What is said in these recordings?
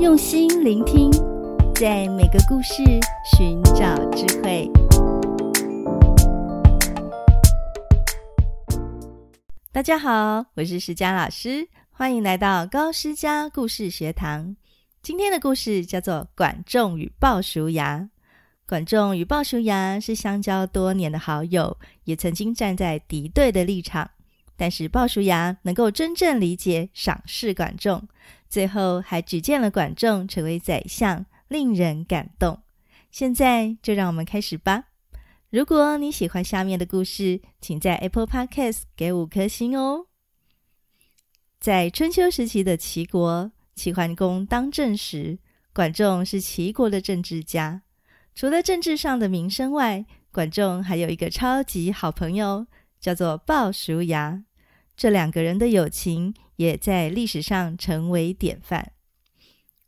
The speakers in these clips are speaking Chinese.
用心聆听，在每个故事寻找智慧。大家好，我是诗佳老师，欢迎来到高诗佳故事学堂。今天的故事叫做《管仲与鲍叔牙》。管仲与鲍叔牙是相交多年的好友，也曾经站在敌对的立场。但是鲍叔牙能够真正理解、赏识管仲，最后还举荐了管仲成为宰相，令人感动。现在就让我们开始吧。如果你喜欢下面的故事，请在 Apple Podcast 给五颗星哦。在春秋时期的齐国，齐桓公当政时，管仲是齐国的政治家。除了政治上的名声外，管仲还有一个超级好朋友，叫做鲍叔牙。这两个人的友情也在历史上成为典范。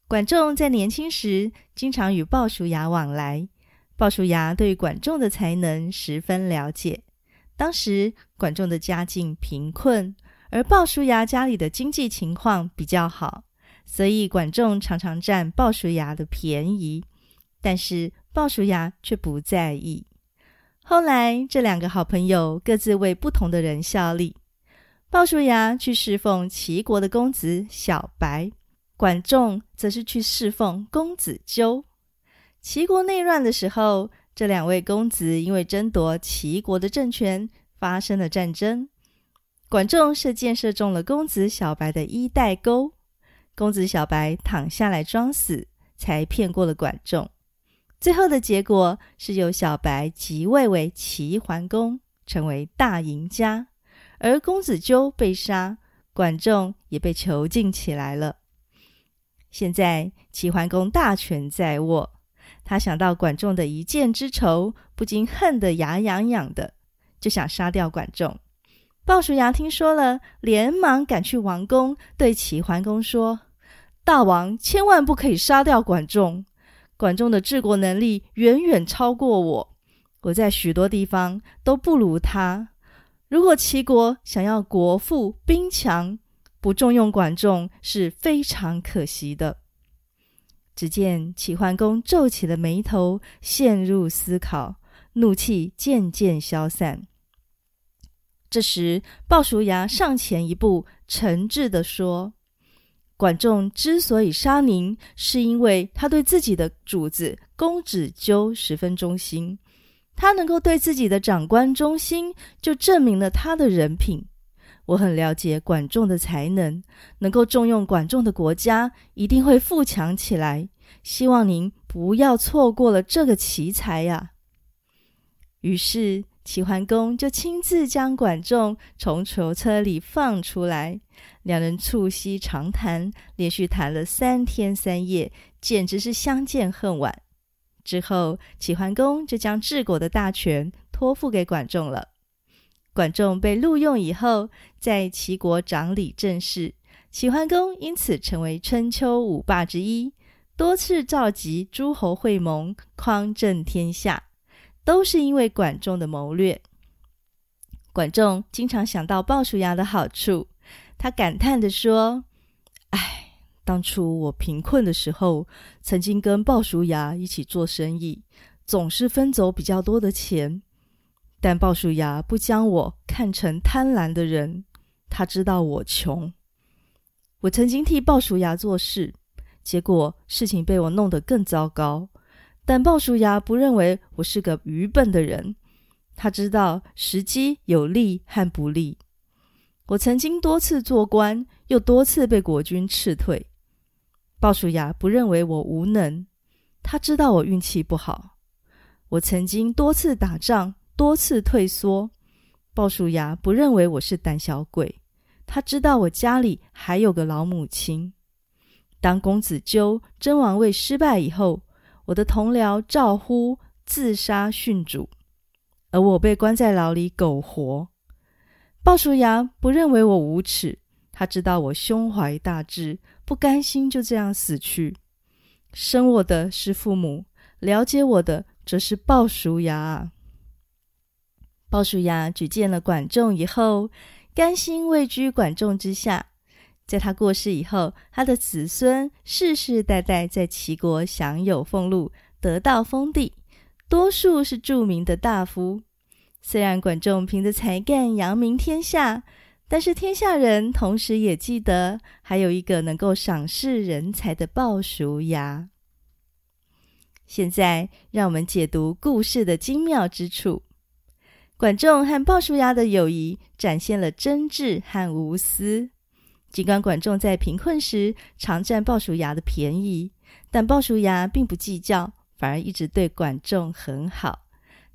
管仲在年轻时经常与鲍叔牙往来，鲍叔牙对管仲的才能十分了解。当时管仲的家境贫困，而鲍叔牙家里的经济情况比较好，所以管仲常常占鲍叔牙的便宜，但是鲍叔牙却不在意。后来这两个好朋友各自为不同的人效力。鲍叔牙去侍奉齐国的公子小白，管仲则是去侍奉公子纠。齐国内乱的时候，这两位公子因为争夺齐国的政权发生了战争。管仲射箭射中了公子小白的衣带钩，公子小白躺下来装死，才骗过了管仲。最后的结果是由小白即位为齐桓公，成为大赢家。而公子纠被杀，管仲也被囚禁起来了。现在齐桓公大权在握，他想到管仲的一箭之仇，不禁恨得牙痒痒的，就想杀掉管仲。鲍叔牙听说了，连忙赶去王宫，对齐桓公说：“大王千万不可以杀掉管仲，管仲的治国能力远远超过我，我在许多地方都不如他。”如果齐国想要国富兵强，不重用管仲是非常可惜的。只见齐桓公皱起了眉头，陷入思考，怒气渐渐消散。这时，鲍叔牙上前一步，诚挚地说：“管仲之所以杀您，是因为他对自己的主子公子纠十分忠心。”他能够对自己的长官忠心，就证明了他的人品。我很了解管仲的才能，能够重用管仲的国家一定会富强起来。希望您不要错过了这个奇才呀！于是齐桓公就亲自将管仲从囚车里放出来，两人促膝长谈，连续谈了三天三夜，简直是相见恨晚。之后，齐桓公就将治国的大权托付给管仲了。管仲被录用以后，在齐国掌理政事，齐桓公因此成为春秋五霸之一，多次召集诸侯会盟，匡正天下，都是因为管仲的谋略。管仲经常想到鲍叔牙的好处，他感叹地说：“唉。”当初我贫困的时候，曾经跟鲍叔牙一起做生意，总是分走比较多的钱。但鲍叔牙不将我看成贪婪的人，他知道我穷。我曾经替鲍叔牙做事，结果事情被我弄得更糟糕。但鲍叔牙不认为我是个愚笨的人，他知道时机有利和不利。我曾经多次做官，又多次被国君斥退。鲍叔牙不认为我无能，他知道我运气不好。我曾经多次打仗，多次退缩。鲍叔牙不认为我是胆小鬼，他知道我家里还有个老母亲。当公子纠争王位失败以后，我的同僚赵乎自杀殉主，而我被关在牢里苟活。鲍叔牙不认为我无耻，他知道我胸怀大志。不甘心就这样死去，生我的是父母，了解我的则是鲍叔牙。鲍叔牙举荐了管仲以后，甘心位居管仲之下。在他过世以后，他的子孙世世代代在齐国享有俸禄，得到封地，多数是著名的大夫。虽然管仲凭着才干扬名天下，但是天下人同时也记得，还有一个能够赏识人才的鲍叔牙。现在，让我们解读故事的精妙之处。管仲和鲍叔牙的友谊展现了真挚和无私。尽管管仲在贫困时常占鲍叔牙的便宜，但鲍叔牙并不计较，反而一直对管仲很好。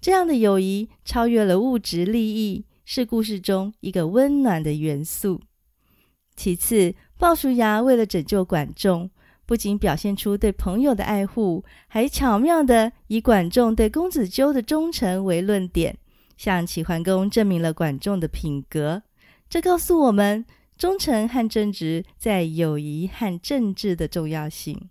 这样的友谊超越了物质利益，是故事中一个温暖的元素。其次，鲍叔牙为了拯救管仲，不仅表现出对朋友的爱护，还巧妙地以管仲对公子纠的忠诚为论点。向齐桓公证明了管仲的品格，这告诉我们忠诚和正直在友谊和政治的重要性。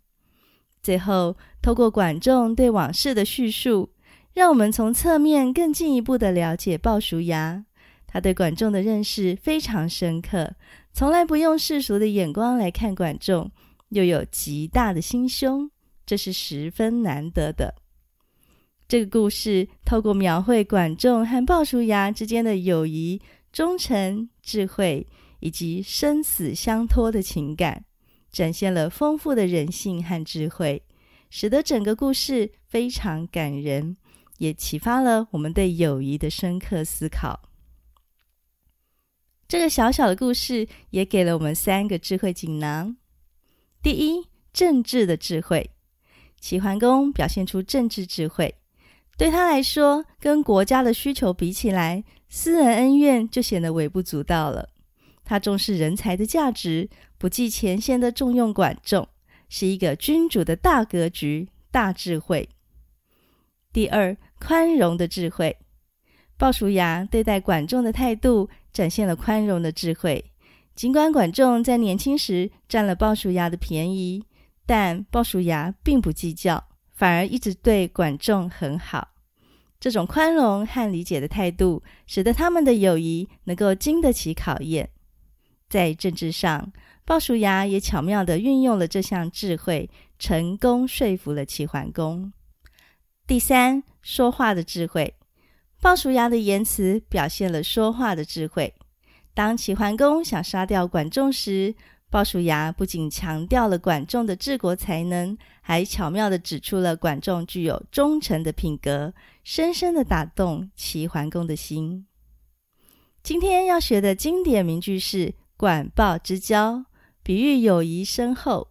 最后，透过管仲对往事的叙述，让我们从侧面更进一步地了解鲍叔牙。他对管仲的认识非常深刻，从来不用世俗的眼光来看管仲，又有极大的心胸，这是十分难得的。这个故事透过描绘管仲和鲍叔牙之间的友谊、忠诚、智慧以及生死相托的情感，展现了丰富的人性和智慧，使得整个故事非常感人，也启发了我们对友谊的深刻思考。这个小小的故事也给了我们三个智慧锦囊：第一，政治的智慧，齐桓公表现出政治智慧。对他来说，跟国家的需求比起来，私人恩怨就显得微不足道了。他重视人才的价值，不计前嫌的重用管仲，是一个君主的大格局、大智慧。第二，宽容的智慧。鲍叔牙对待管仲的态度，展现了宽容的智慧。尽管管仲在年轻时占了鲍叔牙的便宜，但鲍叔牙并不计较。反而一直对管仲很好，这种宽容和理解的态度，使得他们的友谊能够经得起考验。在政治上，鲍叔牙也巧妙地运用了这项智慧，成功说服了齐桓公。第三，说话的智慧，鲍叔牙的言辞表现了说话的智慧。当齐桓公想杀掉管仲时，鲍叔牙不仅强调了管仲的治国才能，还巧妙地指出了管仲具有忠诚的品格，深深地打动齐桓公的心。今天要学的经典名句是“管鲍之交”，比喻友谊深厚，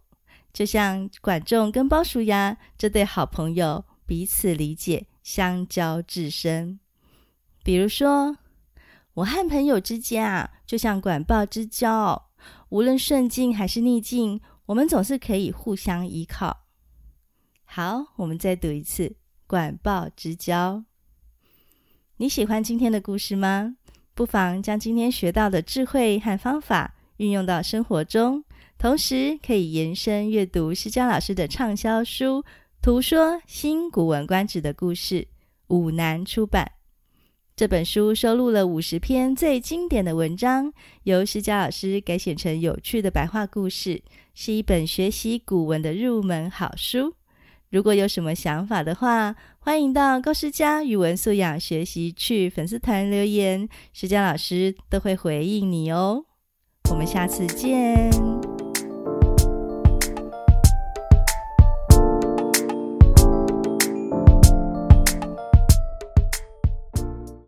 就像管仲跟鲍叔牙这对好朋友彼此理解，相交至深。比如说，我和朋友之间啊，就像管鲍之交。无论顺境还是逆境，我们总是可以互相依靠。好，我们再读一次“管鲍之交”。你喜欢今天的故事吗？不妨将今天学到的智慧和方法运用到生活中，同时可以延伸阅读施佳老师的畅销书《图说新古文观止的故事》，五南出版。这本书收录了五十篇最经典的文章，由施佳老师改写成有趣的白话故事，是一本学习古文的入门好书。如果有什么想法的话，欢迎到高诗佳语文素养学习区粉丝团留言，施佳老师都会回应你哦。我们下次见。